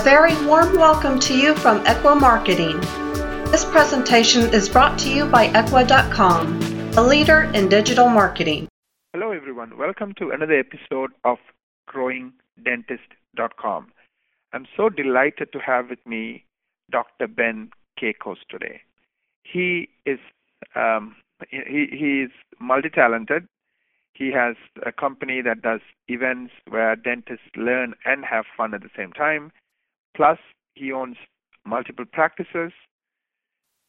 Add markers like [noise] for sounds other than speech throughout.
A very warm welcome to you from Ekwa Marketing. This presentation is brought to you by Ekwa.com, a leader in digital marketing. Hello, everyone. Welcome to another episode of GrowingDentist.com. I'm so delighted to have with me Dr. Ben Keikos today. He is um, he, he is multi-talented. He has a company that does events where dentists learn and have fun at the same time. Plus, he owns multiple practices.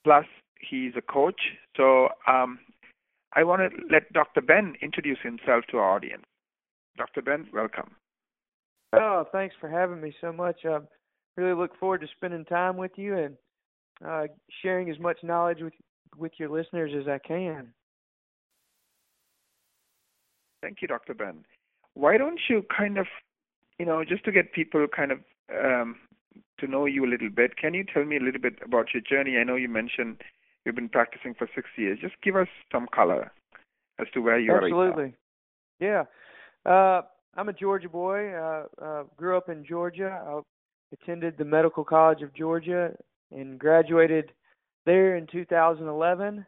Plus, he's a coach. So, um, I want to let Dr. Ben introduce himself to our audience. Dr. Ben, welcome. Oh, thanks for having me so much. I really look forward to spending time with you and uh, sharing as much knowledge with with your listeners as I can. Thank you, Dr. Ben. Why don't you kind of, you know, just to get people kind of um, to know you a little bit, can you tell me a little bit about your journey? I know you mentioned you've been practicing for six years. Just give us some color as to where you Absolutely. are right. Yeah. Uh, I'm a Georgia boy. Uh, uh, grew up in Georgia. I attended the Medical College of Georgia and graduated there in 2011.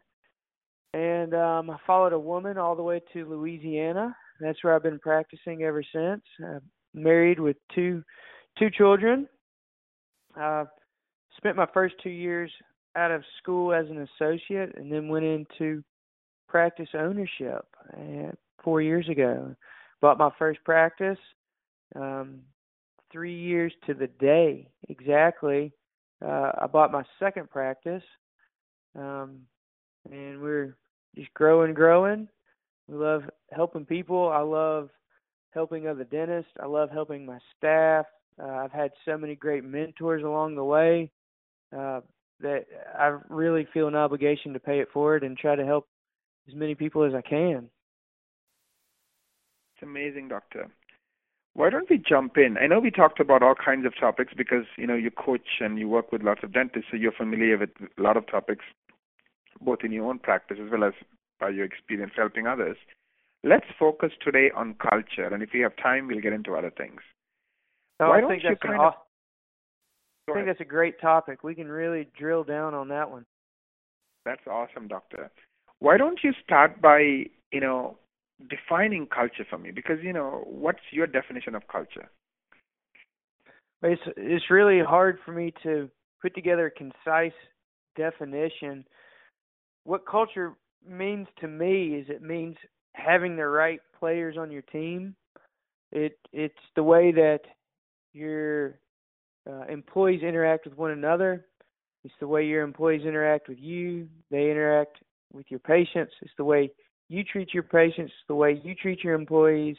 And um, I followed a woman all the way to Louisiana. That's where I've been practicing ever since. I'm married with two two children. Uh, spent my first two years out of school as an associate, and then went into practice ownership uh, four years ago. Bought my first practice. Um, three years to the day exactly. Uh, I bought my second practice, um, and we're just growing, growing. We love helping people. I love helping other dentists. I love helping my staff. Uh, I've had so many great mentors along the way uh, that I really feel an obligation to pay it forward and try to help as many people as I can. It's amazing, Doctor. Why don't we jump in? I know we talked about all kinds of topics because you know you coach and you work with lots of dentists, so you're familiar with a lot of topics, both in your own practice as well as by your experience helping others. Let's focus today on culture, and if we have time, we'll get into other things. Why I think that's kind an of? aw- I think that's a great topic. We can really drill down on that one. That's awesome, Doctor. Why don't you start by you know defining culture for me? Because you know what's your definition of culture? It's it's really hard for me to put together a concise definition. What culture means to me is it means having the right players on your team. It it's the way that your uh, employees interact with one another. It's the way your employees interact with you. They interact with your patients. It's the way you treat your patients. It's the way you treat your employees.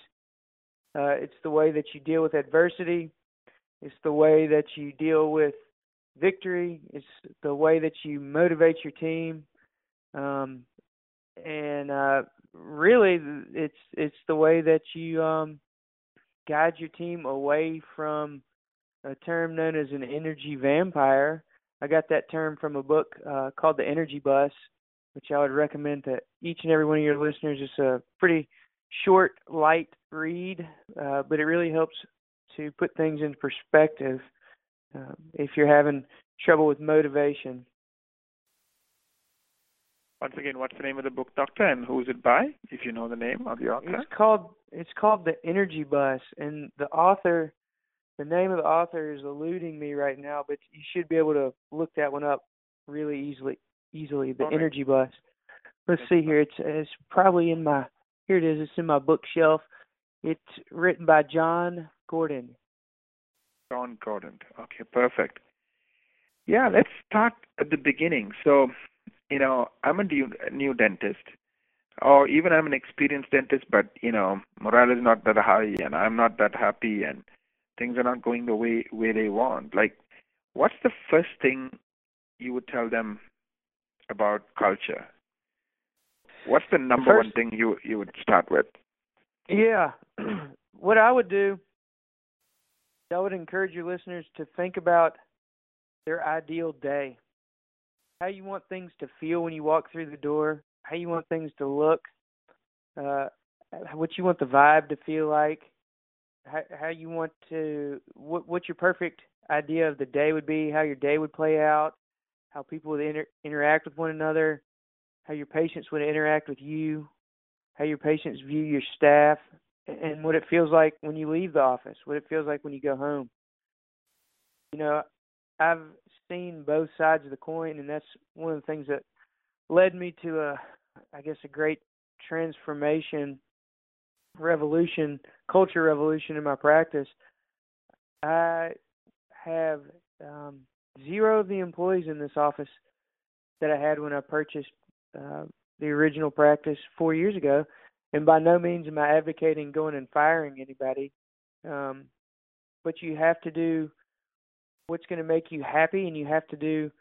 Uh, it's the way that you deal with adversity. It's the way that you deal with victory. It's the way that you motivate your team. Um, and uh, really, it's it's the way that you um, guide your team away from a term known as an energy vampire. I got that term from a book uh, called The Energy Bus, which I would recommend to each and every one of your listeners. It's a pretty short, light read, uh, but it really helps to put things in perspective uh, if you're having trouble with motivation. Once again, what's the name of the book, Doctor, and who's it by? If you know the name of the author. It's called it's called The Energy Bus, and the author, the name of the author is eluding me right now, but you should be able to look that one up really easily. Easily, The right. Energy Bus. Let's see here. It's it's probably in my here it is. It's in my bookshelf. It's written by Jon Gordon. Jon Gordon. Okay, perfect. Yeah, let's start at the beginning. So, you know, I'm a new, new dentist, or even I'm an experienced dentist, but you know, morale is not that high, and I'm not that happy, and things are not going the way way they want. Like, what's the first thing you would tell them about culture? What's the number first- one thing you you would start with? Yeah. [clears throat] what I would do, I would encourage your listeners to think about their ideal day. How you want things to feel when you walk through the door, how you want things to look, uh, what you want the vibe to feel like, how, how you want to, what, what your perfect idea of the day would be, how your day would play out, how people would inter- interact with one another, how your patients would interact with you, how your patients view your staff, and what it feels like when you leave the office, what it feels like when you go home. You know, I've seen both sides of the coin, and that's one of the things that led me to a, I guess, a great transformation, revolution, culture revolution in my practice. I have um, zero of the employees in this office that I had when I purchased uh, the original practice four years ago. And by no means am I advocating going and firing anybody. Um, but you have to do what's going to make you happy, and you have to do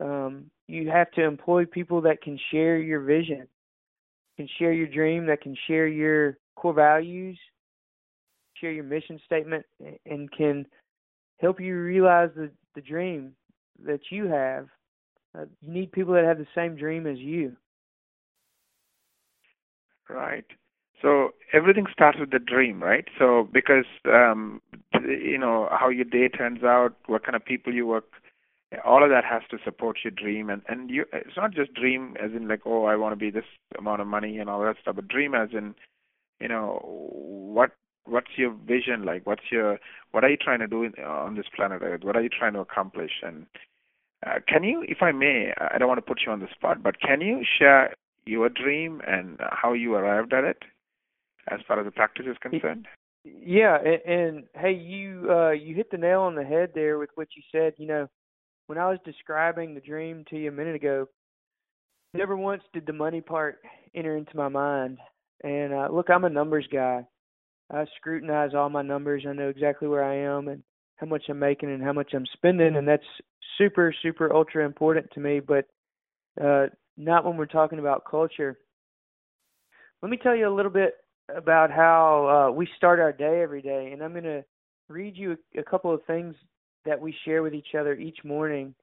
um, you have to employ people that can share your vision, can share your dream, that can share your core values, share your mission statement, and can help you realize the the dream that you have. Uh, you need people that have the same dream as you. Right. So everything starts with the dream, right? So because um, you know how your day turns out, what kind of people you work, all of that has to support your dream. And and you, it's not just dream as in like oh I want to be this amount of money and all that stuff, but dream as in you know what what's your vision like? What's your what are you trying to do in, on this planet Earth? What are you trying to accomplish? And uh, can you, if I may, I don't want to put you on the spot, but can you share your dream and how you arrived at it, as far as the practice is concerned? Yeah, and, and hey, you uh, you hit the nail on the head there with what you said. You know, when I was describing the dream to you a minute ago, never once did the money part enter into my mind. And uh, look, I'm a numbers guy. I scrutinize all my numbers. I know exactly where I am and how much I'm making and how much I'm spending, and that's super, super ultra important to me. But uh, not when we're talking about culture. Let me tell you a little bit about how uh, we start our day every day, and I'm going to read you a, a couple of things that we share with each other each morning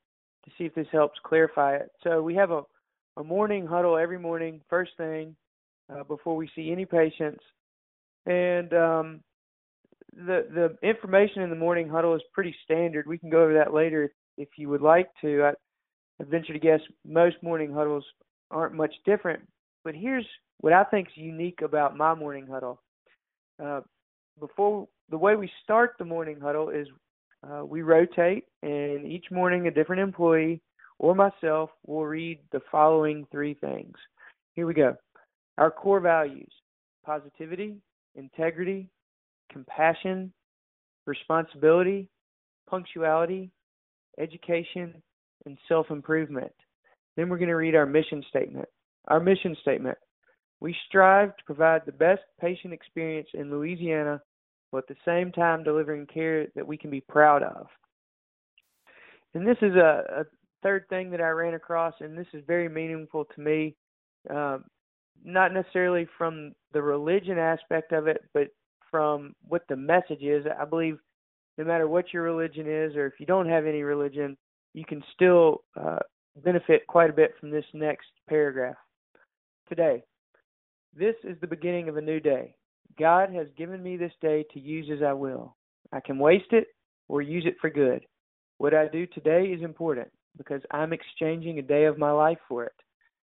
to see if this helps clarify it. So we have a, a morning huddle every morning, first thing, uh, before we see any patients, and um, the the information in the morning huddle is pretty standard. We can go over that later if, you would like to. I, I venture to guess most morning huddles aren't much different. But here's what I think is unique about my morning huddle. Uh, before the way we start the morning huddle is uh, we rotate, and each morning a different employee or myself will read the following three things. Here we go. Our core values positivity, integrity, compassion, responsibility, punctuality, education, and self improvement. Then we're going to read our mission statement. Our mission statement we strive to provide the best patient experience in Louisiana while at the same time delivering care that we can be proud of. And this is a, a third thing that I ran across, and this is very meaningful to me. Um, not necessarily from the religion aspect of it, but from what the message is. I believe no matter what your religion is, or if you don't have any religion, you can still uh, benefit quite a bit from this next paragraph. Today, this is the beginning of a new day. God has given me this day to use as I will. I can waste it or use it for good. What I do today is important because I'm exchanging a day of my life for it.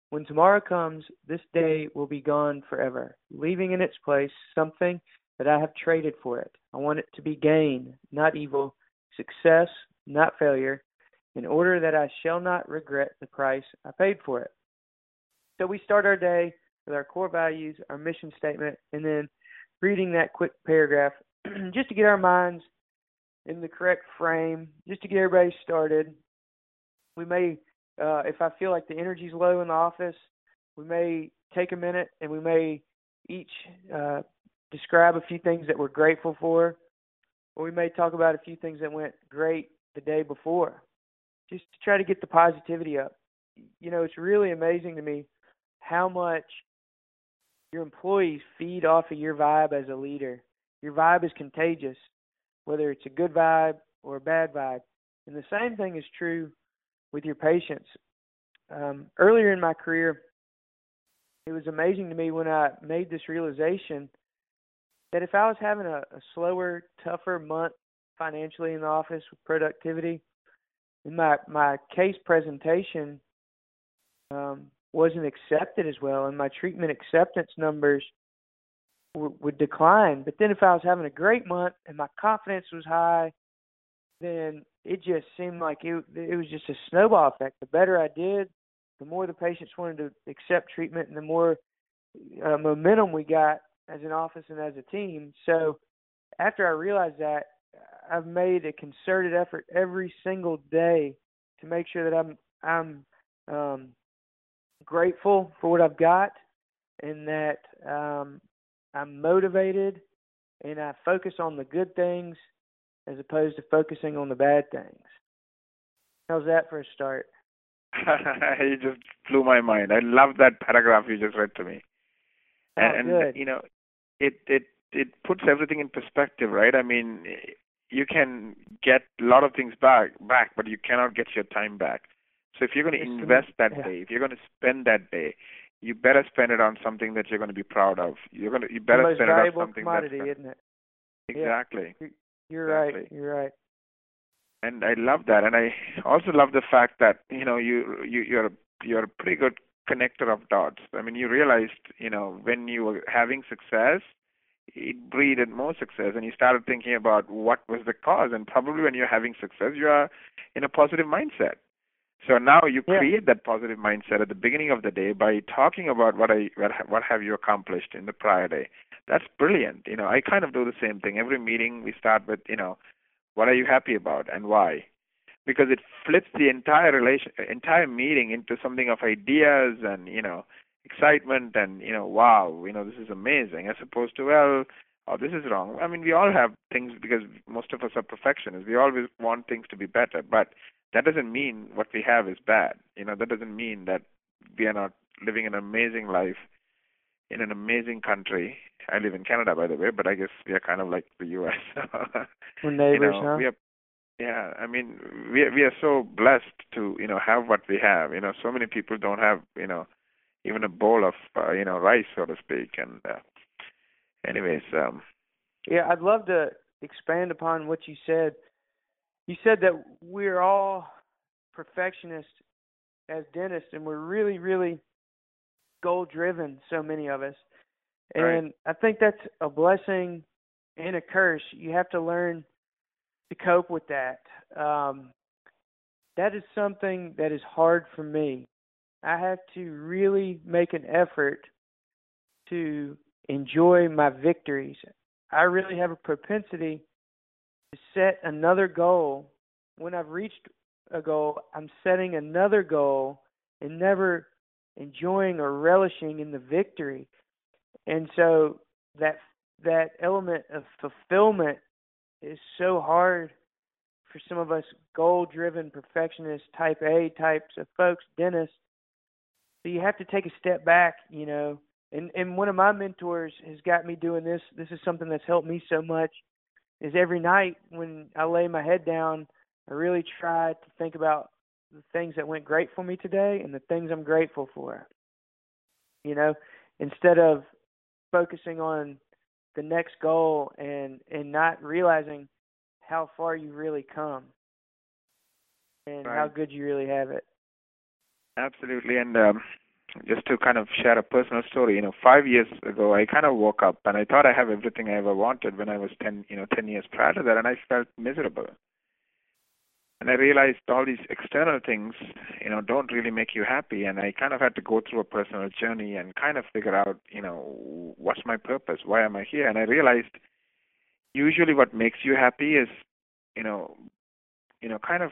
When tomorrow comes, this day will be gone forever, leaving in its place something that I have traded for it. I want it to be gain, not evil, success, not failure, in order that I shall not regret the price I paid for it. So we start our day with our core values, our mission statement, and then reading that quick paragraph [clears throat] just to get our minds in the correct frame, just to get everybody started. We may uh, if I feel like the energy's low in the office, we may take a minute and we may each uh, describe a few things that we're grateful for, or we may talk about a few things that went great the day before, just to try to get the positivity up. You know, it's really amazing to me how much your employees feed off of your vibe as a leader. Your vibe is contagious, whether it's a good vibe or a bad vibe. And the same thing is true with your patients. Um, earlier in my career, it was amazing to me when I made this realization that if I was having a, a slower, tougher month financially in the office with productivity. And my my case presentation um, wasn't accepted as well, and my treatment acceptance numbers w- would decline. But then if I was having a great month and my confidence was high, then it just seemed like it it was just a snowball effect. The better I did, the more the patients wanted to accept treatment, and the more uh, momentum we got as an office and as a team. So after I realized that, I've made a concerted effort every single day to make sure that I'm I'm um, grateful for what I've got, and that um, I'm motivated, and I focus on the good things as opposed to focusing on the bad things. How's that for a start? [laughs] you just blew my mind. I love that paragraph you just read to me. Oh, and, good. you know, it it it puts everything in perspective, right? I mean, you can get a lot of things back back, but you cannot get your time back. So if you're going to invest that yeah. day, if you're going to spend that day, you better spend it on something that you're going to be proud of. You're going to you better spend it on something commodity, that's isn't it? exactly. Yeah. You're Exactly. right. You're right. And I love that, and I also love the fact that you know you you you're you're a pretty good connector of dots. I mean, you realized you know when you were having success, it breeded more success, and you started thinking about what was the cause. And probably when you're having success, you are in a positive mindset. So now you Yeah. create that positive mindset at the beginning of the day by talking about what I what, what have you accomplished in the prior day. That's brilliant. You know, I kind of do the same thing. Every meeting we start with, you know, what are you happy about and why? Because it flips the entire relation entire meeting into something of ideas and, you know, excitement and, you know, wow, you know, this is amazing as opposed to well, oh, this is wrong. I mean, we all have things because most of us are perfectionists. We always want things to be better, but that doesn't mean what we have is bad. You know, that doesn't mean that we are not living an amazing life in an amazing country. I live in Canada, by the way, but I guess we are kind of like the U.S. [laughs] We're you neighbors, know, huh? we are, yeah. I mean, we we are so blessed to you know have what we have. You know, so many people don't have you know even a bowl of uh, you know rice, so to speak. And uh, anyways, um, Yeah, I'd love to expand upon what you said. You said that we're all perfectionists as dentists, and we're really, really goal driven. So many of us, Right. and I think that's a blessing and a curse. You have to learn to cope with that. Um, that is something that is hard for me. I have to really make an effort to enjoy my victories. I really have a propensity to set another goal. When I've reached a goal, I'm setting another goal and never enjoying or relishing in the victory. And so that that element of fulfillment is so hard for some of us goal driven perfectionist type A types of folks, dentists. So you have to take a step back, you know. And and one of my mentors has got me doing this. This is something that's helped me so much. Is every night when I lay my head down, I really try to think about the things that went great for me today and the things I'm grateful for. You know, instead of focusing on the next goal and and not realizing how far you really come and how good you really have it. Absolutely, and um, just to kind of share a personal story, you know, five years ago, I kind of woke up and I thought I have everything I ever wanted when I was ten, you know, ten years prior to that, and I felt miserable. And I realized all these external things, you know, don't really make you happy, and I kind of had to go through a personal journey and kind of figure out, you know, what's my purpose? Why am I here? And I realized usually what makes you happy is, you know, you know, kind of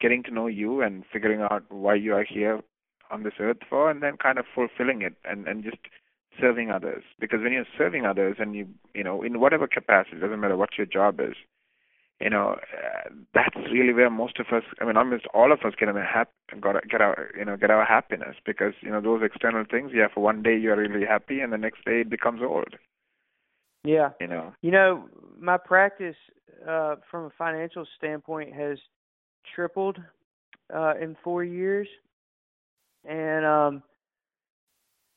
getting to know you and figuring out why you are here on this earth for, and then kind of fulfilling it and and just serving others. Because when you're serving others, and you you know, in whatever capacity, doesn't matter what your job is, you know, uh, that's really where most of us, I mean, almost all of us get our hap- got get our you know get our happiness because you know those external things. Yeah, for one day you're really happy, and the next day it becomes old. Yeah. You know. You know, my practice uh from a financial standpoint has tripled uh in 4 years. And um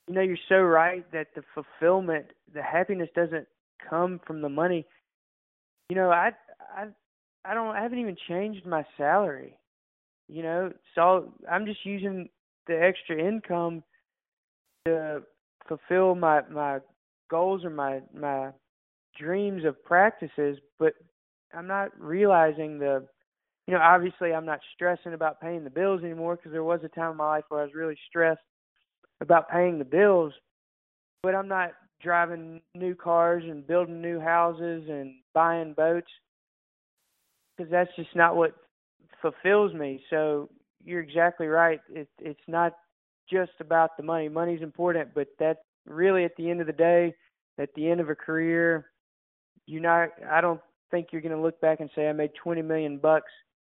you know, you're so right that the fulfillment, the happiness doesn't come from the money. You know, I I I don't I haven't even changed my salary. You know, so I'm just using the extra income to fulfill my my goals or my my dreams of practices, but I'm not realizing the you know, obviously I'm not stressing about paying the bills anymore because there was a time in my life where I was really stressed about paying the bills, but I'm not driving new cars and building new houses and buying boats because that's just not what fulfills me. So you're exactly right. It, it's not just about the money. Money's important, but that really at the end of the day, at the end of a career, you're not I don't think you're going to look back and say I made 20 million bucks.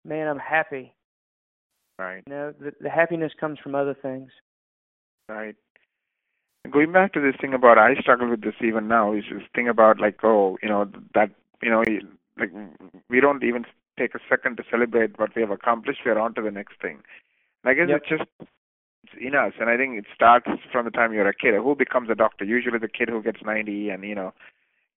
Man, I'm happy. Right. You know, the, the happiness comes from other things. Right. Going back to this thing about I struggle with this even now is this thing about like oh you know that you know like we don't even take a second to celebrate what we have accomplished. We are on to the next thing. And I guess Yep. it's just it's in us, and I think it starts from the time you're a kid. Who becomes a doctor? Usually the kid who gets 90 and you know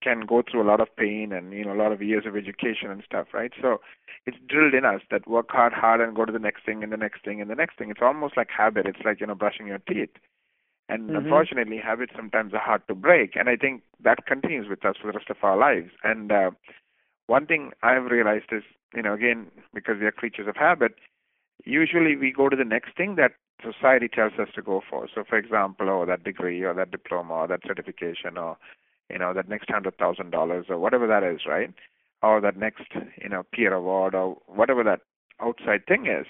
can go through a lot of pain and you know a lot of years of education and stuff, right? So it's drilled in us that work hard, hard, and go to the next thing and the next thing and the next thing. It's almost like habit. It's like you know brushing your teeth. And Mhm. unfortunately, habits sometimes are hard to break, and I think that continues with us for the rest of our lives. And uh, one thing I've realized is, you know, again, because we are creatures of habit, usually we go to the next thing that society tells us to go for. So, for example, oh, that degree or that diploma or that certification or, you know, that next hundred thousand dollars or whatever that is, right? Or that next, you know, peer award or whatever that outside thing is.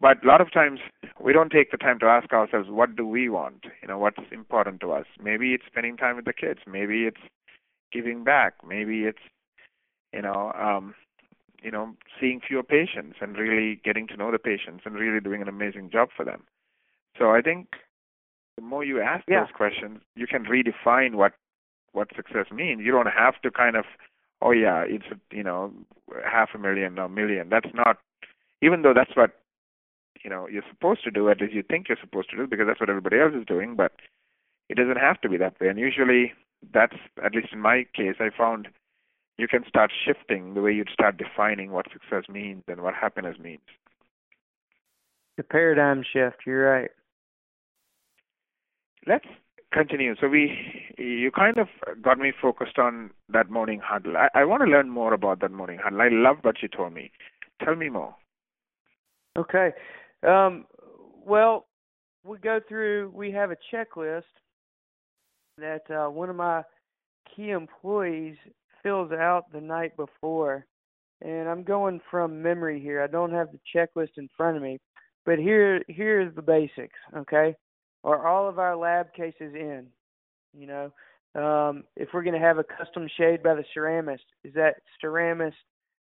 But a lot of times we don't take the time to ask ourselves, what do we want? You know, what's important to us? Maybe it's spending time with the kids. Maybe it's giving back. Maybe it's, you know, um, you know, seeing fewer patients and really getting to know the patients and really doing an amazing job for them. So I think the more you ask Yeah. those questions, you can redefine what what success means. You don't have to kind of, oh yeah, it's you know half a million or million. That's not, even though that's what you know you're supposed to do, at least you think you're supposed to do, because that's what everybody else is doing. But it doesn't have to be that way. And usually, that's at least in my case, I found you can start shifting the way you'd start defining what success means and what happiness means. The paradigm shift. You're right. Let's continue. So we, you kind of got me focused on that morning huddle. I, I want to learn more about that morning huddle. I love what you told me. Tell me more. Okay. Um, well, we go through. We have a checklist that uh, one of my key employees fills out the night before, and I'm going from memory here. I don't have the checklist in front of me, but here here's the basics. Okay, are all of our lab cases in? You know, um, if we're going to have a custom shade by the ceramist, is that ceramist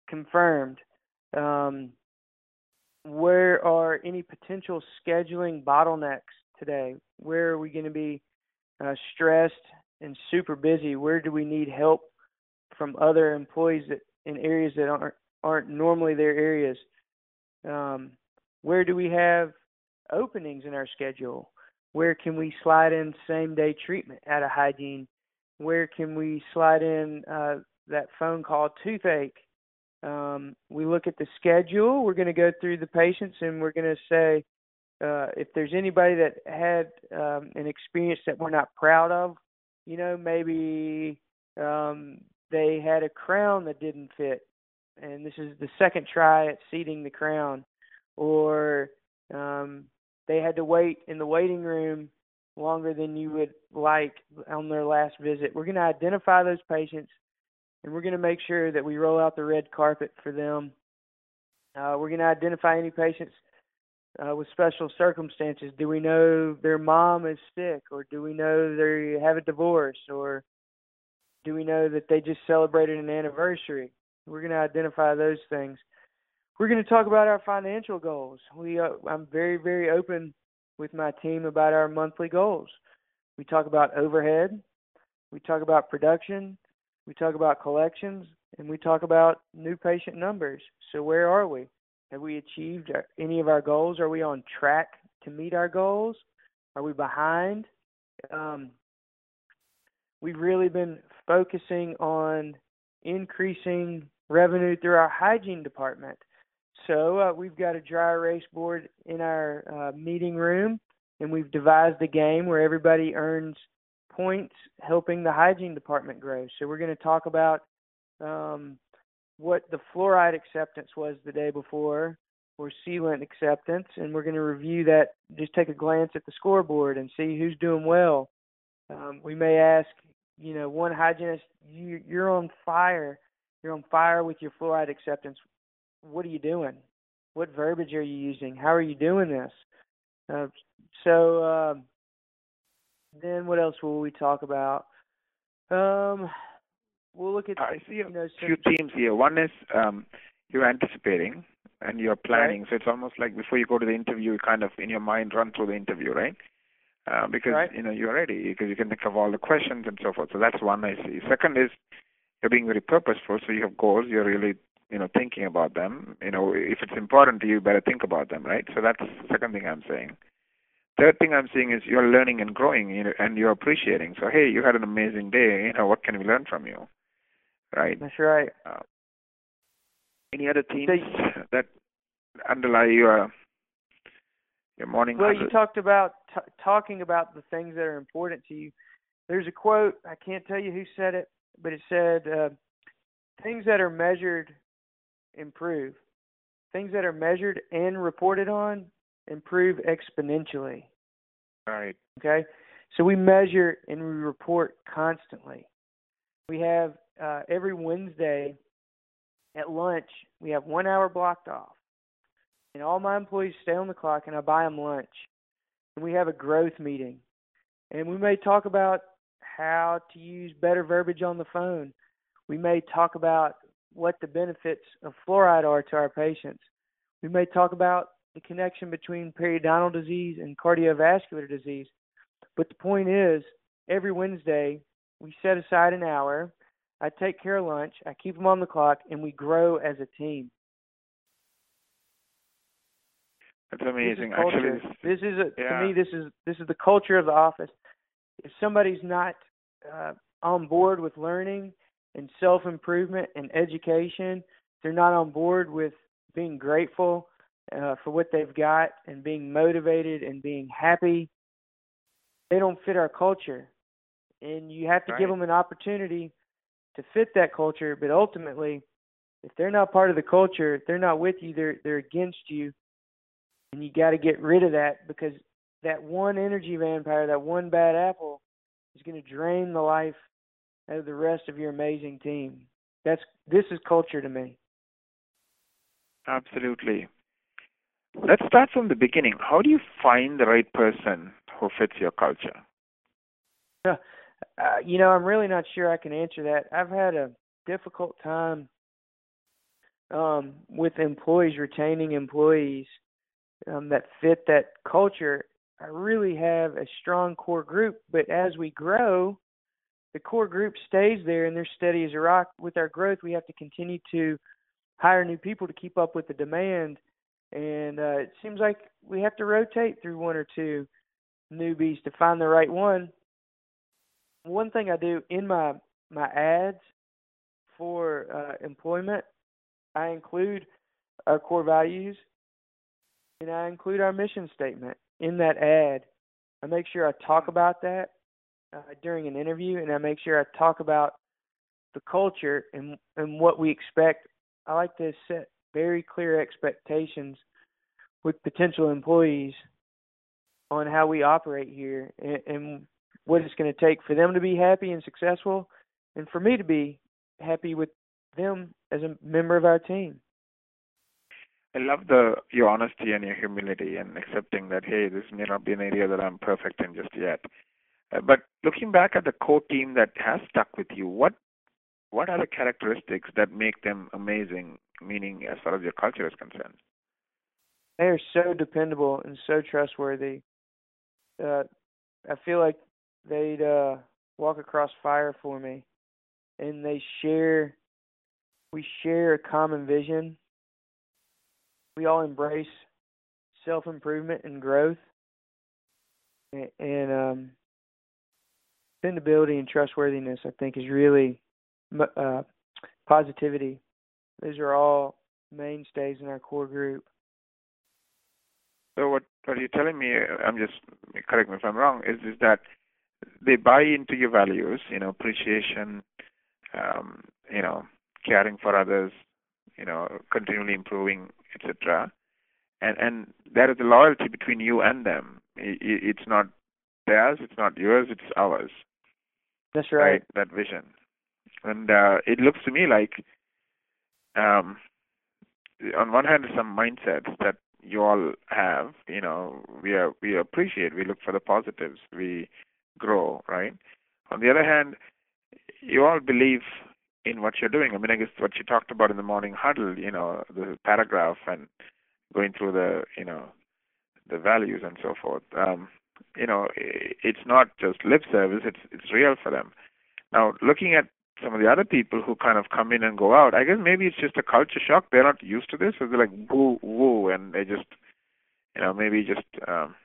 confirmed? Um, where are any potential scheduling bottlenecks today? Where are we going to be uh, stressed and super busy? Where do we need help from other employees that in areas that aren't aren't normally their areas? Um, where do we have openings in our schedule? Where can we slide in same day treatment out of hygiene? Where can we slide in uh, that phone call toothache? Um, we look at the schedule. We're going to go through the patients and we're going to say uh, if there's anybody that had um, an experience that we're not proud of, you know, maybe um, they had a crown that didn't fit, and this is the second try at seating the crown, or um, they had to wait in the waiting room longer than you would like on their last visit. We're going to identify those patients and we're going to make sure that we roll out the red carpet for them. Uh, we're going to identify any patients uh, with special circumstances. Do we know their mom is sick, or do we know they have a divorce, or do we know that they just celebrated an anniversary? We're going to identify those things. We're going to talk about our financial goals. We, uh, I'm very, very open with my team about our monthly goals. We talk about overhead. We talk about production we talk about collections, and we talk about new patient numbers. So where are we? Have we achieved any of our goals? Are we on track to meet our goals? Are we behind? Um, we've really been focusing on increasing revenue through our hygiene department. So uh, we've got a dry erase board in our uh, meeting room, and we've devised a game where everybody earns points helping the hygiene department grow. So we're going to talk about um, what the fluoride acceptance was the day before, or sealant acceptance, and we're going to review that. Just take a glance at the scoreboard and see who's doing well. Um, we may ask, you know, one hygienist, you, you're on fire. You're on fire with your fluoride acceptance. What are you doing? What verbiage are you using? How are you doing this? Uh, so um, then, what else will we talk about? Um, we'll look at. I see you know, a few themes here. One is um, you're anticipating and you're planning. Right. So it's almost like before you go to the interview, you kind of in your mind run through the interview, right? Uh, because right. you know you're ready because you can think of all the questions and so forth. So that's one I see. Second is you're being very purposeful. So you have goals. You're really you know thinking about them. You know if it's important to you, you better think about them, right? So that's the second thing I'm saying. Third thing I'm seeing is you're learning and growing, you know, and you're appreciating. So hey, you had an amazing day. You know what can we learn from you, right? That's right. Uh, any other themes So- that underlie your your morning? Well, you talked about t- talking about the things that are important to you. There's a quote. I can't tell you who said it, but it said, uh, "Things that are measured improve. Things that are measured and reported on improve exponentially." right. Okay, so we measure and we report constantly. We have uh, every Wednesday at lunch. We have one hour blocked off, and all my employees stay on the clock, and I buy them lunch. And we have a growth meeting, and we may talk about how to use better verbiage on the phone. We may talk about what the benefits of fluoride are to our patients. We may talk about the connection between periodontal disease and cardiovascular disease. But the point is, every Wednesday, we set aside an hour. I take care of lunch, I keep them on the clock, and we grow as a team. That's amazing. This is Actually, this- This is a, Yeah. to me. This is this is the culture of the office. If somebody's not uh, on board with learning and self improvement and education, they're not on board with being grateful uh, for what they've got and being motivated and being happy. They don't fit our culture, and you have to give them an opportunity to fit that culture. But ultimately, if they're not part of the culture, if they're not with you, they're they're against you and you got to get rid of that because that one energy vampire, that one bad apple, is going to drain the life of the rest of your amazing team. That's this is culture to me. absolutely. Let's start from the beginning. How do you find the right person who fits your culture? Uh, you know, I'm really not sure I can answer that. I've had a difficult time um, with employees retaining employees um, that fit that culture. I really have a strong core group, but as we grow, the core group stays there and they're steady as a rock. With our growth, we have to continue to hire new people to keep up with the demand, and uh, it seems like we have to rotate through one or two newbies to find the right one. One thing I do in my my ads for uh, employment, I include our core values and I include our mission statement in that ad. I make sure I talk about that uh, during an interview, and I make sure I talk about the culture and and what we expect. I like to set very clear expectations with potential employees on how we operate here and, and what it's going to take for them to be happy and successful, and for me to be happy with them as a member of our team. I love the your honesty and your humility and accepting that hey, this may not be an area that I'm perfect in just yet. Uh, but looking back at the core team that has stuck with you, what what are the characteristics that make them amazing? Meaning, as far as your culture is concerned. They are so dependable and so trustworthy. Uh, I feel like they'd uh, walk across fire for me, and they share. We share a common vision. We all embrace self improvement and growth, and, and um, dependability and trustworthiness. I think is really uh, positivity Those are all mainstays in our core group. So what what you're telling me, I'm just correct me if I'm wrong, is is that they buy into your values, you know, appreciation, um, you know, caring for others, you know, continually improving, etc. And and there is a loyalty between you and them. it's not theirs, it's not yours, it's ours. That's right. right that vision, and uh, it looks to me like, um, on one hand, some mindsets that you all have. You know, we are we appreciate, we look for the positives, we grow, right? On the other hand, you all believe in what you're doing. I mean, I guess what you talked about in the morning huddle, you know, the paragraph and going through the, you know, the values and so forth. Um, you know, it's not just lip service; it's it's real for them. Now, looking at some of the other people who kind of come in and go out, I guess maybe it's just a culture shock. They're not used to this, so they're like woo woo, and they just, you know, maybe just um,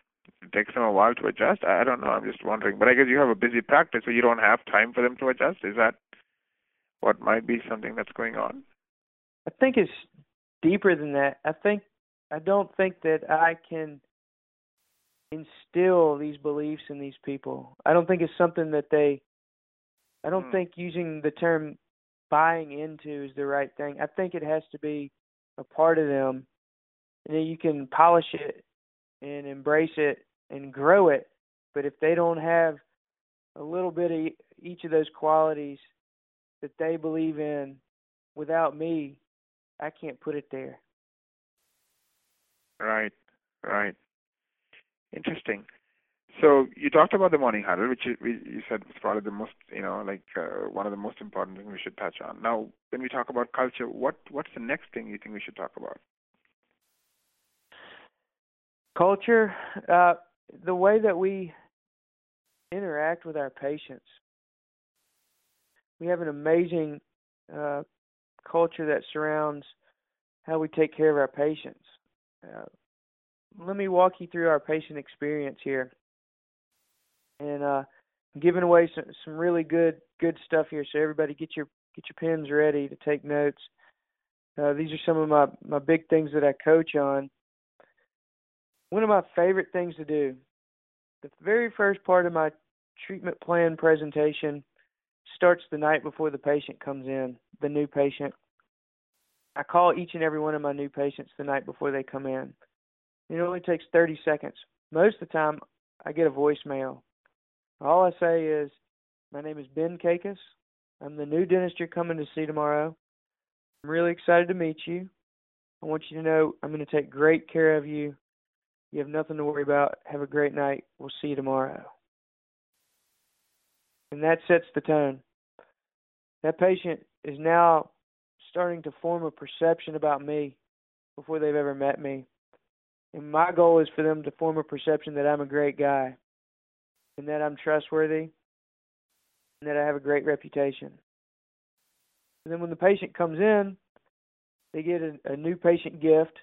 takes them a while to adjust. I don't know. I'm just wondering. But I guess you have a busy practice, so you don't have time for them to adjust. Is that what might be something that's going on? I think it's deeper than that. I think I don't think that I can instill these beliefs in these people. I don't think it's something that they I don't mm. think using the term buying into is the right thing. I think it has to be a part of them and then you can polish it and embrace it and grow it. But if they don't have a little bit of each of those qualities that they believe in without me, I can't put it there. Right, right. Interesting. So you talked about the morning huddle, which you, you said was probably the most, you know, like uh, one of the most important things we should touch on. Now, when we talk about culture, what what's the next thing you think we should talk about? Culture, uh, the way that we interact with our patients. We have an amazing uh, culture that surrounds how we take care of our patients. Let me walk you through our patient experience here, and uh, I'm giving away some, some really good good stuff here. So everybody, get your get your pens ready to take notes. Uh, these are some of my my big things that I coach on. One of my favorite things to do, the very first part of my treatment plan presentation starts the night before the patient comes in, the new patient. I call each and every one of my new patients the night before they come in. It only takes 30 seconds. Most of the time, I get a voicemail. All I say is, My name is Ben Kakis. I'm the new dentist you're coming to see tomorrow. I'm really excited to meet you. I want you to know I'm going to take great care of you. You have nothing to worry about. Have a great night. We'll see you tomorrow. And that sets the tone. That patient is now starting to form a perception about me before they've ever met me. And my goal is for them to form a perception that I'm a great guy and that I'm trustworthy and that I have a great reputation. And then when the patient comes in, they get a, a new patient gift.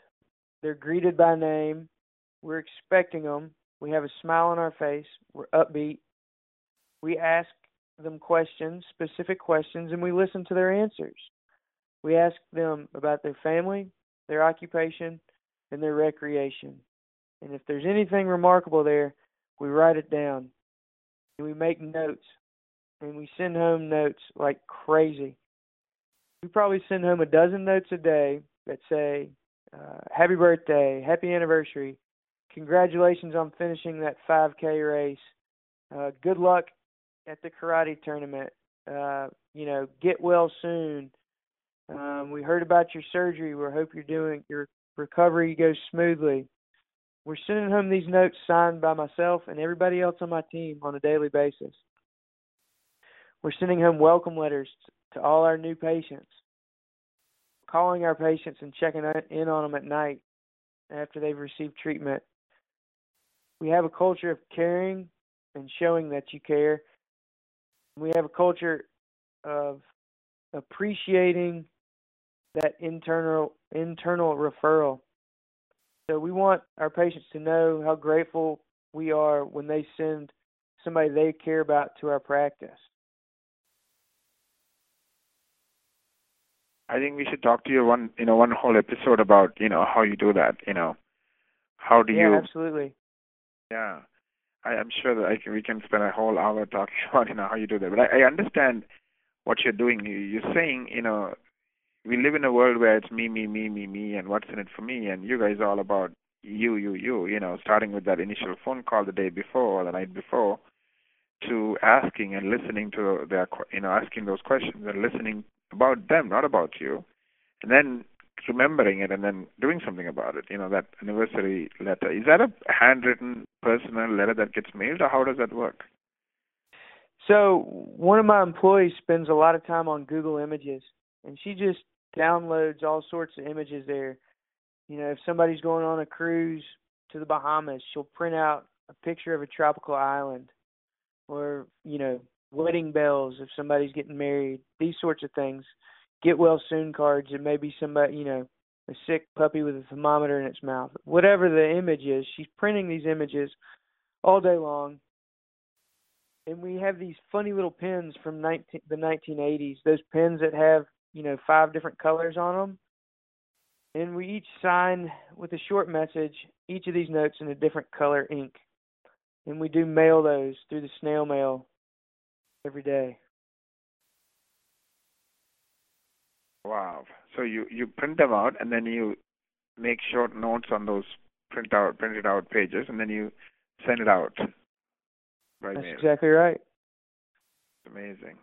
They're greeted by name. We're expecting them. We have a smile on our face. We're upbeat. We ask them questions, specific questions, and we listen to their answers. We ask them about their family, their occupation, and their recreation. And if there's anything remarkable there, we write it down. And we make notes. And we send home notes like crazy. We probably send home a dozen notes a day that say, uh, Happy birthday, happy anniversary, congratulations on finishing that 5K race, uh, good luck at the karate tournament, uh, you know, get well soon. Um, we heard about your surgery. We hope you're doing your recovery goes smoothly. We're sending home these notes signed by myself and everybody else on my team on a daily basis. We're sending home welcome letters to all our new patients, calling our patients and checking in on them at night after they've received treatment. We have a culture of caring and showing that you care. We have a culture of appreciating that internal internal referral. So we want our patients to know how grateful we are when they send somebody they care about to our practice. I think we should talk to you one, you know, one whole episode about, you know, how you do that. You know, how do yeah, you? absolutely. Yeah, I, I'm sure that I can, we can spend a whole hour talking [laughs] about, you know, how you do that. But I, I understand what you're doing. You, you're saying, you know, we live in a world where it's me, me, me, me, me, and what's in it for me, and you guys are all about you, you, you. You know, starting with that initial phone call the day before or the night before, to asking and listening to their, you know, asking those questions and listening about them, not about you, and then remembering it and then doing something about it. You know, that anniversary letter. Is that a handwritten personal letter that gets mailed, or how does that work? So one of my employees spends a lot of time on Google Images, and she just downloads all sorts of images there. You know, if somebody's going on a cruise to the Bahamas, she'll print out a picture of a tropical island, or you know, wedding bells if somebody's getting married, these sorts of things. Get well soon cards, and maybe somebody, you know, a sick puppy with a thermometer in its mouth. Whatever the image is, she's printing these images all day long. And we have these funny little pens from 19, the 1980s, those pens that have, you know, five different colors on them. And we each sign with a short message, each of these notes in a different color ink. And we do mail those through the snail mail every day. Wow. So you you print them out and then you make short notes on those print out printed out pages and then you send it out. Right. That's mail. exactly right. Amazing.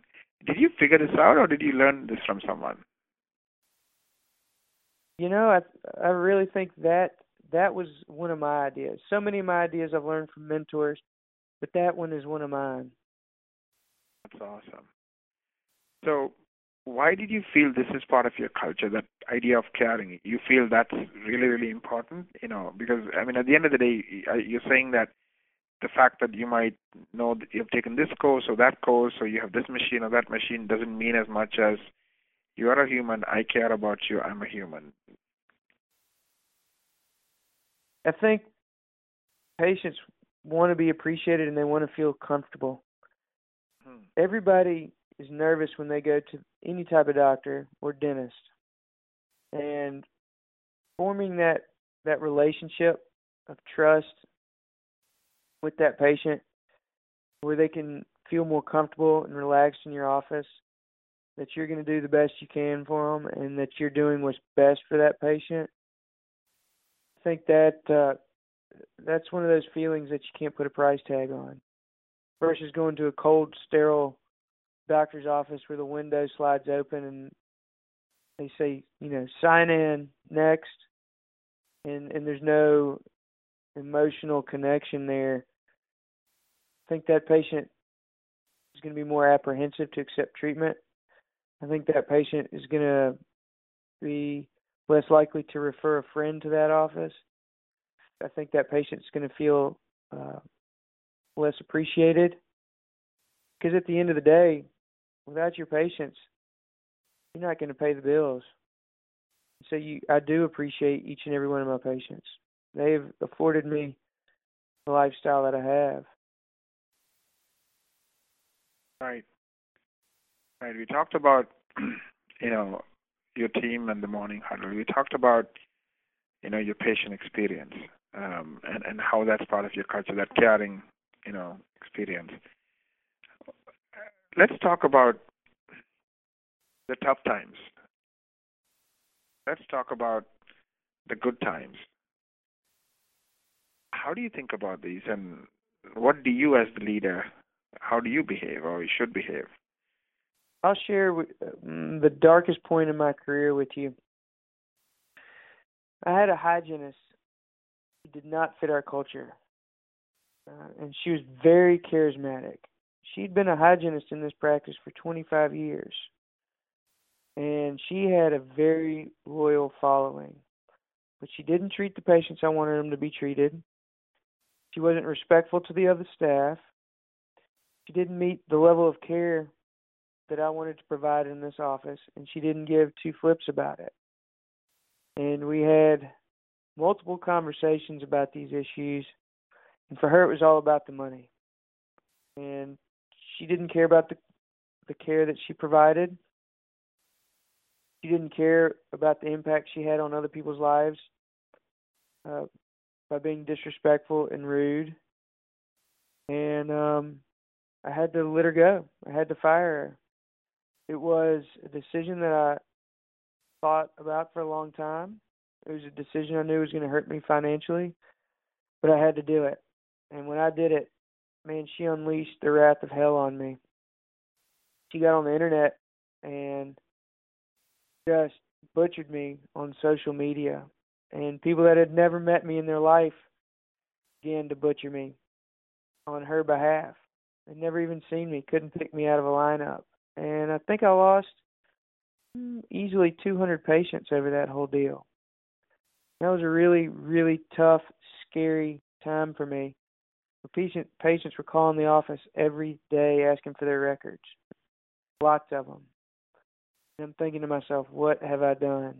Did you figure this out or did you learn this from someone? You know, I I really think that that was one of my ideas. So many of my ideas I've learned from mentors, but that one is one of mine. That's awesome. So, why did you feel this is part of your culture? That idea of caring. You feel that's really, really important. You know, because I mean, at the end of the day, you're saying that the fact that you might know that you've taken this course or that course, or you have this machine or that machine, doesn't mean as much as you are a human. I care about you. I'm a human. I think patients want to be appreciated and they want to feel comfortable. Hmm. Everybody is nervous when they go to any type of doctor or dentist. And forming that that relationship of trust with that patient where they can feel more comfortable and relaxed in your office that you're going to do the best you can for them and that you're doing what's best for that patient i think that uh that's one of those feelings that you can't put a price tag on versus going to a cold, sterile doctor's office where the window slides open and they say, you know, sign in next, and and there's no emotional connection there. I think that patient is going to be more apprehensive to accept treatment. I think that patient is going to be less likely to refer a friend to that office. I think that patient's going to feel uh, less appreciated. Because at the end of the day, without your patients, you're not going to pay the bills. So you, I do appreciate each and every one of my patients. They've afforded me the lifestyle that I have. Right. Right. We talked about, [clears throat] you know, your team and the morning huddle. We talked about, you know, your patient experience um, and and how that's part of your culture, that caring you know experience. Let's talk about the tough times. Let's talk about the good times. How do you think about these, and what do you, as the leader, how do you behave or you should behave? I'll share mm, the darkest point in my career with you. I had a hygienist who did not fit our culture uh, and she was very charismatic. She'd been a hygienist in this practice for 25 years, and she had a very loyal following. But she didn't treat the patients I wanted them to be treated. She wasn't respectful to the other staff. She didn't meet the level of care that I wanted to provide in this office, and she didn't give two flips about it. And we had multiple conversations about these issues and for her, it was all about the money. And she didn't care about the the care that she provided. she didn't care about the impact she had on other people's lives uh, by being disrespectful and rude. And um, I had to let her go. I had to fire her. It was a decision that I thought about for a long time. It was a decision I knew was going to hurt me financially, but I had to do it. And when I did it, man, she unleashed the wrath of hell on me. She got on the internet and just butchered me on social media. And people that had never met me in their life began to butcher me on her behalf. They'd never even seen me, couldn't pick me out of a lineup. And I think I lost hmm, easily 200 patients over that whole deal. That was a really, really tough, scary time for me. Patient, patients were calling the office every day asking for their records, lots of them. And I'm thinking to myself, what have I done?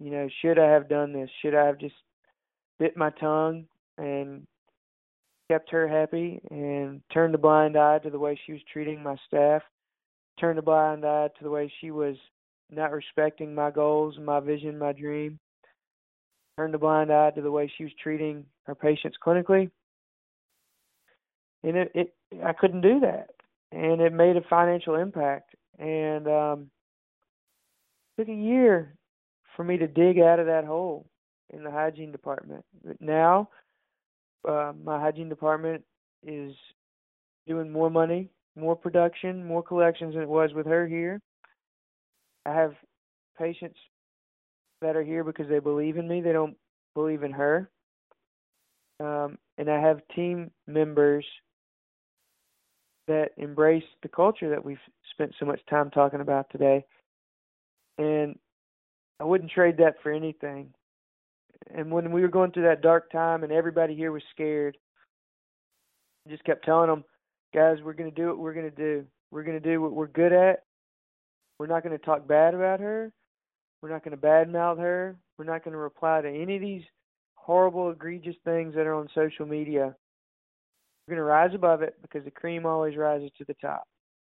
You know, should I have done this? Should I have just bit my tongue and kept her happy and turned a blind eye to the way she was treating my staff, turned a blind eye to the way she was not respecting my goals, my vision, my dream, turned a blind eye to the way she was treating her patients clinically. And it, it I couldn't do that. And it made a financial impact. And um took a year for me to dig out of that hole in the hygiene department. But now uh, my hygiene department is doing more money, more production, more collections than it was with her here. I have patients that are here because they believe in me. They don't believe in her. Um, and I have team members that embrace the culture that we've spent so much time talking about today. And I wouldn't trade that for anything and when we were going through that dark time and everybody here was scared, I just kept telling them, guys, we're going to do what we're going to do. We're going to do what we're good at. We're not going to talk bad about her. We're not going to badmouth her. We're not going to reply to any of these horrible, egregious things that are on social media. We're going to rise above it because the cream always rises to the top.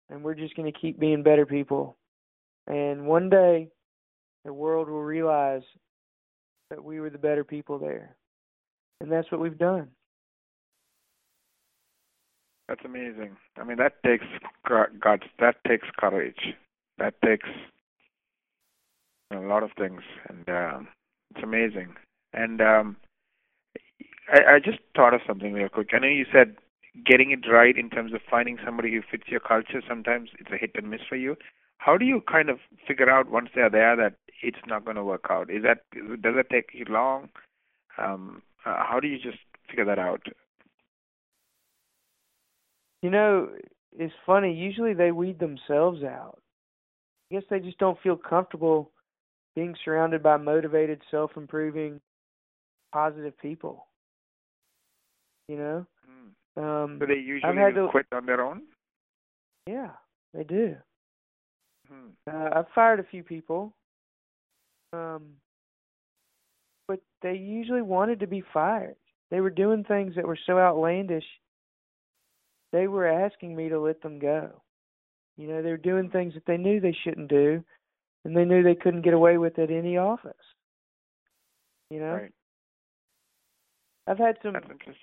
And we're just going to keep being better people. And one day, the world will realize that we were the better people there. And that's what we've done. That's amazing. I mean, that takes guts. That takes courage. That takes a lot of things, and uh, it's amazing. And um, I, I just thought of something real quick. I know you said getting it right in terms of finding somebody who fits your culture. Sometimes it's a hit and miss for you. How do you kind of figure out once they're there that it's not going to work out? Is that does it take you long? Um, uh, how do you just figure that out? You know, it's funny. Usually they weed themselves out. I guess they just don't feel comfortable being surrounded by motivated, self-improving, positive people. You know. Hmm. Um, so they usually to, quit on their own. Yeah, they do. Hmm. Uh, I've fired a few people um, but they usually wanted to be fired. They were doing things that were so outlandish. They were asking me to let them go. You know, they were doing things that they knew they shouldn't do, and they knew they couldn't get away with at any office. You know. Right. I've had some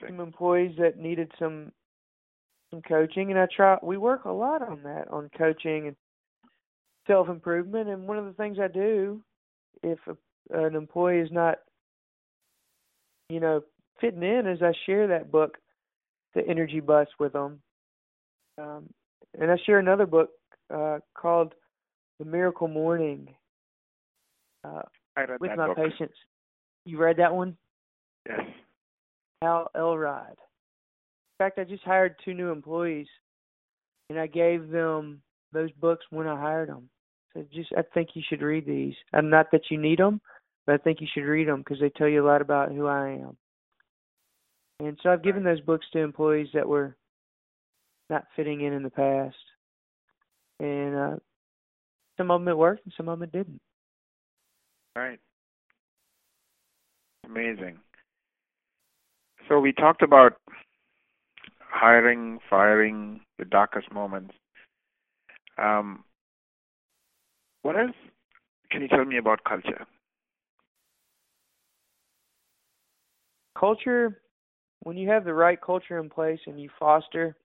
some employees that needed some some coaching, and I try. We work a lot on that, on coaching and self improvement. And one of the things I do if a, an employee is not, you know, fitting in, as I share that book, the Energy Bus, with them, um, and I share another book uh, called The Miracle Morning uh, with my book. patients. You read that one? Yes. Hal Elrod. In fact, I just hired two new employees, and I gave them those books when I hired them. So just, I think you should read these. I'm not that you need them, but I think you should read them because they tell you a lot about who I am. And so I've given those books to employees that were not fitting in in the past, and uh, some of them it worked and some of them it didn't. Right. Amazing. So we talked about hiring, firing, the darkest moments. Um, what else can you tell me about culture? Culture, when you have the right culture in place and you foster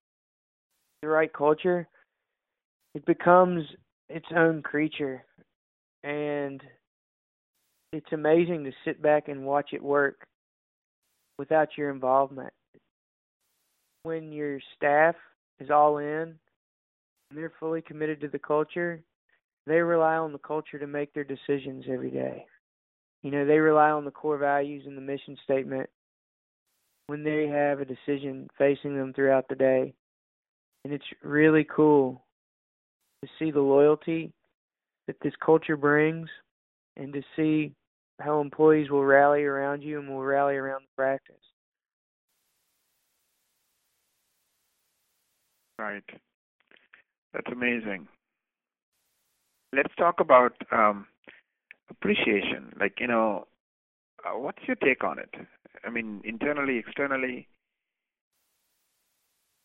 the right culture, it becomes its own creature. And it's amazing to sit back and watch it work without your involvement. When your staff is all in and they're fully committed to the culture, they rely on the culture to make their decisions every day. You know, they rely on the core values and the mission statement when they have a decision facing them throughout the day. And it's really cool to see the loyalty that this culture brings and to see how employees will rally around you and will rally around the practice. Right. That's amazing. Let's talk about um, appreciation. Like, you know, uh, what's your take on it? I mean, internally, externally,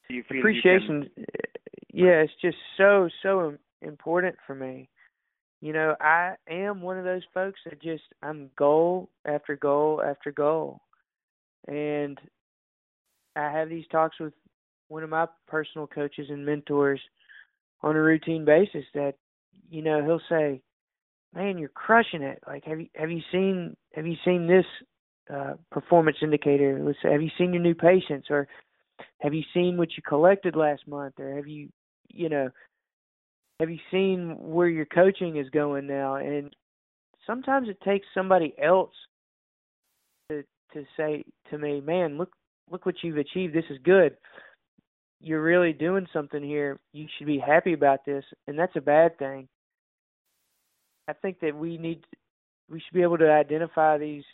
do you feel appreciation? You can... Yeah, it's just so so important for me. You know, I am one of those folks that just I'm goal after goal after goal, and I have these talks with one of my personal coaches and mentors on a routine basis. That you know he'll say, "Man, you're crushing it. Like, have you have you seen have you seen this uh, performance indicator? Let's say, have you seen your new patients, or have you seen what you collected last month, or have you, you know, have you seen where your coaching is going now? And sometimes it takes somebody else to to say to me, "Man, look look what you've achieved. This is good. You're really doing something here. You should be happy about this." And that's a bad thing. I think that we need we should be able to identify these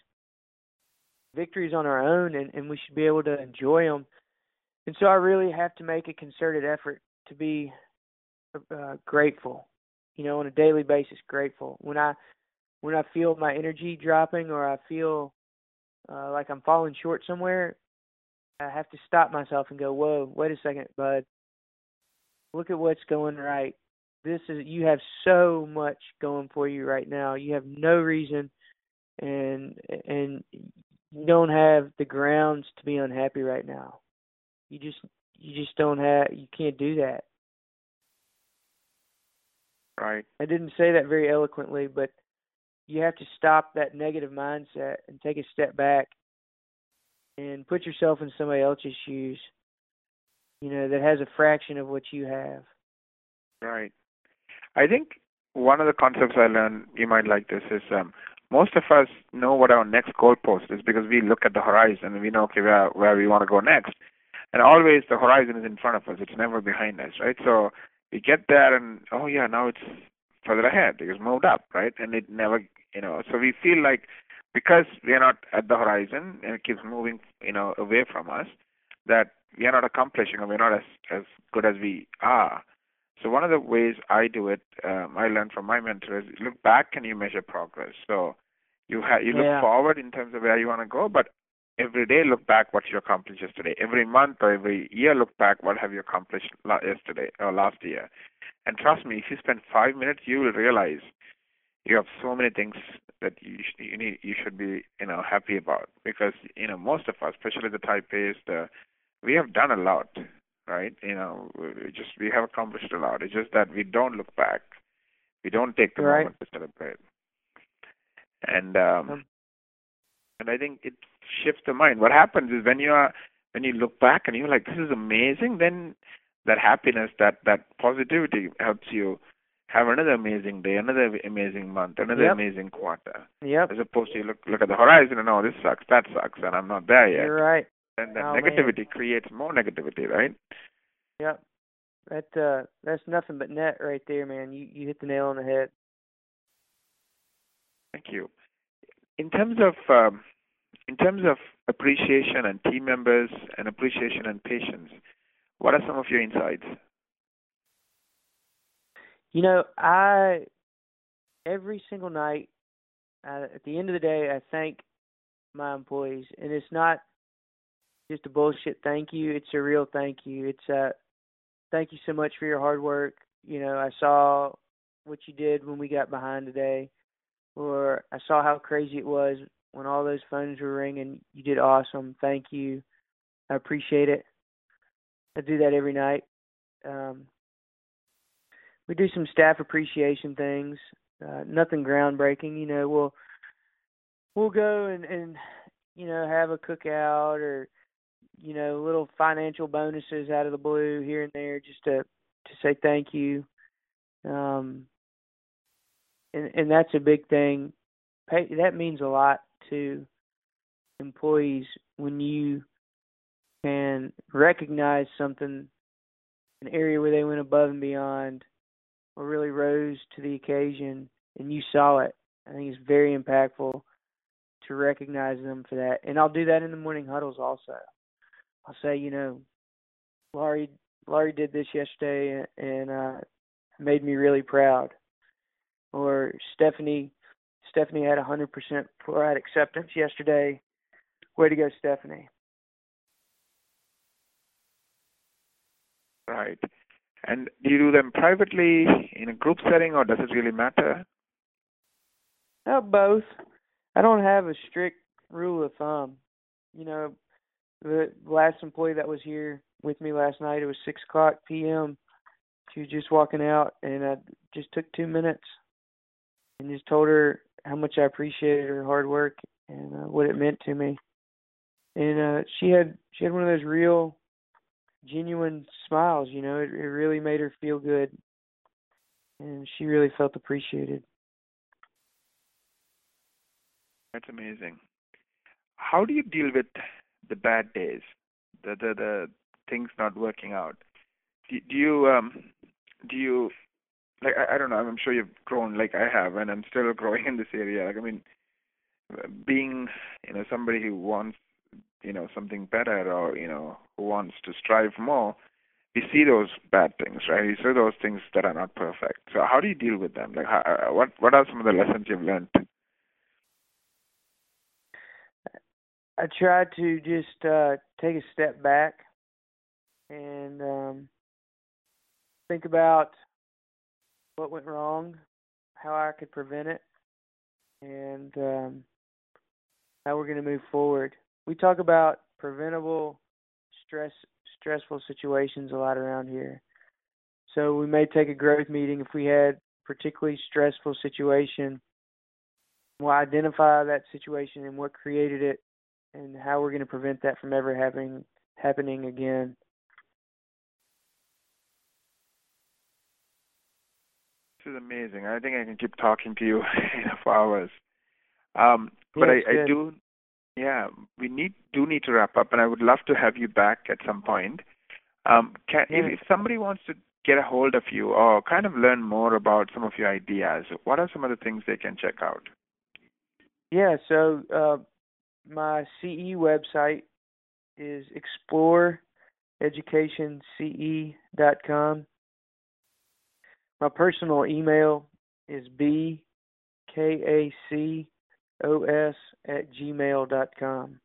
victories on our own and, and we should be able to enjoy them. And so I really have to make a concerted effort to be uh, grateful, you know, on a daily basis, grateful. When I when I feel my energy dropping or I feel uh, like I'm falling short somewhere, I have to stop myself and go, "Whoa, wait a second, bud. Look at what's going right. This is you have so much going for you right now. You have no reason and and you don't have the grounds to be unhappy right now. You just you just don't have you can't do that. Right. I didn't say that very eloquently, but you have to stop that negative mindset and take a step back and put yourself in somebody else's shoes. You know, that has a fraction of what you have. Right. I think one of the concepts I learned, you might like this, is um, most of us know what our next goalpost is because we look at the horizon and we know okay where where we want to go next, and always the horizon is in front of us. It's never behind us, right? So we get there and oh yeah, now it's further ahead. It's moved up, right? And it never, you know, so we feel like because we are not at the horizon and it keeps moving, you know, away from us, that we are not accomplishing or we're not as as good as we are. So one of the ways I do it, um, I learned from my mentor is look back and you measure progress. So you ha- you look yeah. forward in terms of where you want to go, but every day look back what you accomplished yesterday. Every month or every year look back what have you accomplished la- yesterday or last year. And trust me, if you spend five minutes, you will realize you have so many things that you sh- you need you should be you know happy about because you know most of us, especially the type A's, the we have done a lot, right? You know, we just we have accomplished a lot. It's just that we don't look back. We don't take the right. moment to celebrate. And um, Um, and I think it shifts the mind. What happens is when you are when you look back and you're like, this is amazing, then that happiness, that that positivity helps you have another amazing day, another amazing month, another Yep. amazing quarter. Yep. As opposed to you look look at the horizon and oh this sucks, that sucks, and I'm not there yet. You're right. And that Oh, man. negativity creates more negativity, right? Yep. That uh that's nothing but net right there, man. You you hit the nail on the head. Thank you. In terms of um, in terms of appreciation and team members and appreciation and patience, what are some of your insights? You know, I every single night at the end of the day, I thank my employees, and it's not just a bullshit thank you. It's a real thank you. It's a thank you so much for your hard work. You know, I saw what you did when we got behind today. or I saw how crazy it was when all those phones were ringing. You did awesome. Thank you. I appreciate it. I do that every night. Um, we do some staff appreciation things. Uh, nothing groundbreaking, you know. We'll we'll go and and you know have a cookout or you know little financial bonuses out of the blue here and there just to to say thank you. Um, and and that's a big thing. Pay, that means a lot to employees when you can recognize something, an area where they went above and beyond, or really rose to the occasion, and you saw it. I think it's very impactful to recognize them for that, and I'll do that in the morning huddles also. I'll say, you know, Laurie, Laurie did this yesterday, and uh, made me really proud or Stephanie Stephanie had 100% pride acceptance yesterday. Way to go, Stephanie. Right. And do you do them privately in a group setting, or does it really matter? Uh, both. I don't have a strict rule of thumb. You know, the last employee that was here with me last night, it was six o'clock p.m. She was just walking out, and I just took two minutes and just told her how much I appreciated her hard work and uh, what it meant to me. And uh she had she had one of those real genuine smiles, you know, it, it really made her feel good. And she really felt appreciated. That's amazing. How do you deal with the bad days, the the, the things not working out? Do, do you um do you like I, I don't know. I'm sure you've grown like I have, and I'm still [laughs] growing in this area. Like I mean, being you know somebody who wants you know something better, or you know who wants to strive more, we see those bad things, right? We see those things that are not perfect. So how do you deal with them? Like, how, uh, what what are some of the lessons you've learned? I try to just uh take a step back and um think about what went wrong, how I could prevent it, and um, how we're going to move forward. We talk about preventable stress stressful situations a lot around here. So we may take a growth meeting if we had particularly stressful situation. We'll identify that situation and what created it and how we're going to prevent that from ever happening happening again. This is amazing. I think I can keep talking to you [laughs] for hours. Um, but I, I do, yeah, we need do need to wrap up, and I would love to have you back at some point. Um, can, yeah. if, if somebody wants to get a hold of you or kind of learn more about some of your ideas, what are some of the things they can check out? Yeah, so uh, my CE website is exploreeducationce.com. My personal email is bkacos at gmail dot com.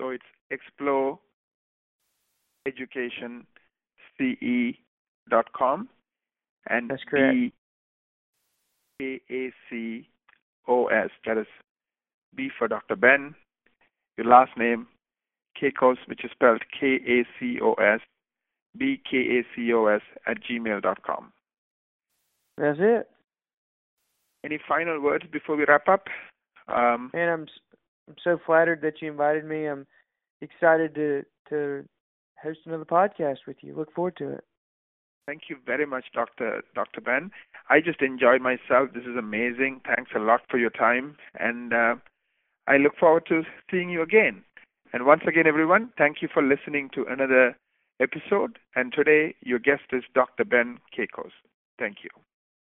So it's explore education ce dot com and that's correct. B K A C O S. That is B for Dr. Ben. Your last name, Kacos, which is spelled K A C O S, B K A C O S at gmail dot com. That's it. Any final words before we wrap up? Um, Man, I'm I'm so flattered that you invited me. I'm excited to to host another podcast with you. Look forward to it. Thank you very much, Dr. Dr. Ben. I just enjoyed myself. This is amazing. Thanks a lot for your time, and uh, I look forward to seeing you again. And once again, everyone, thank you for listening to another episode. And today, your guest is Dr. Ben Kacos. Thank you.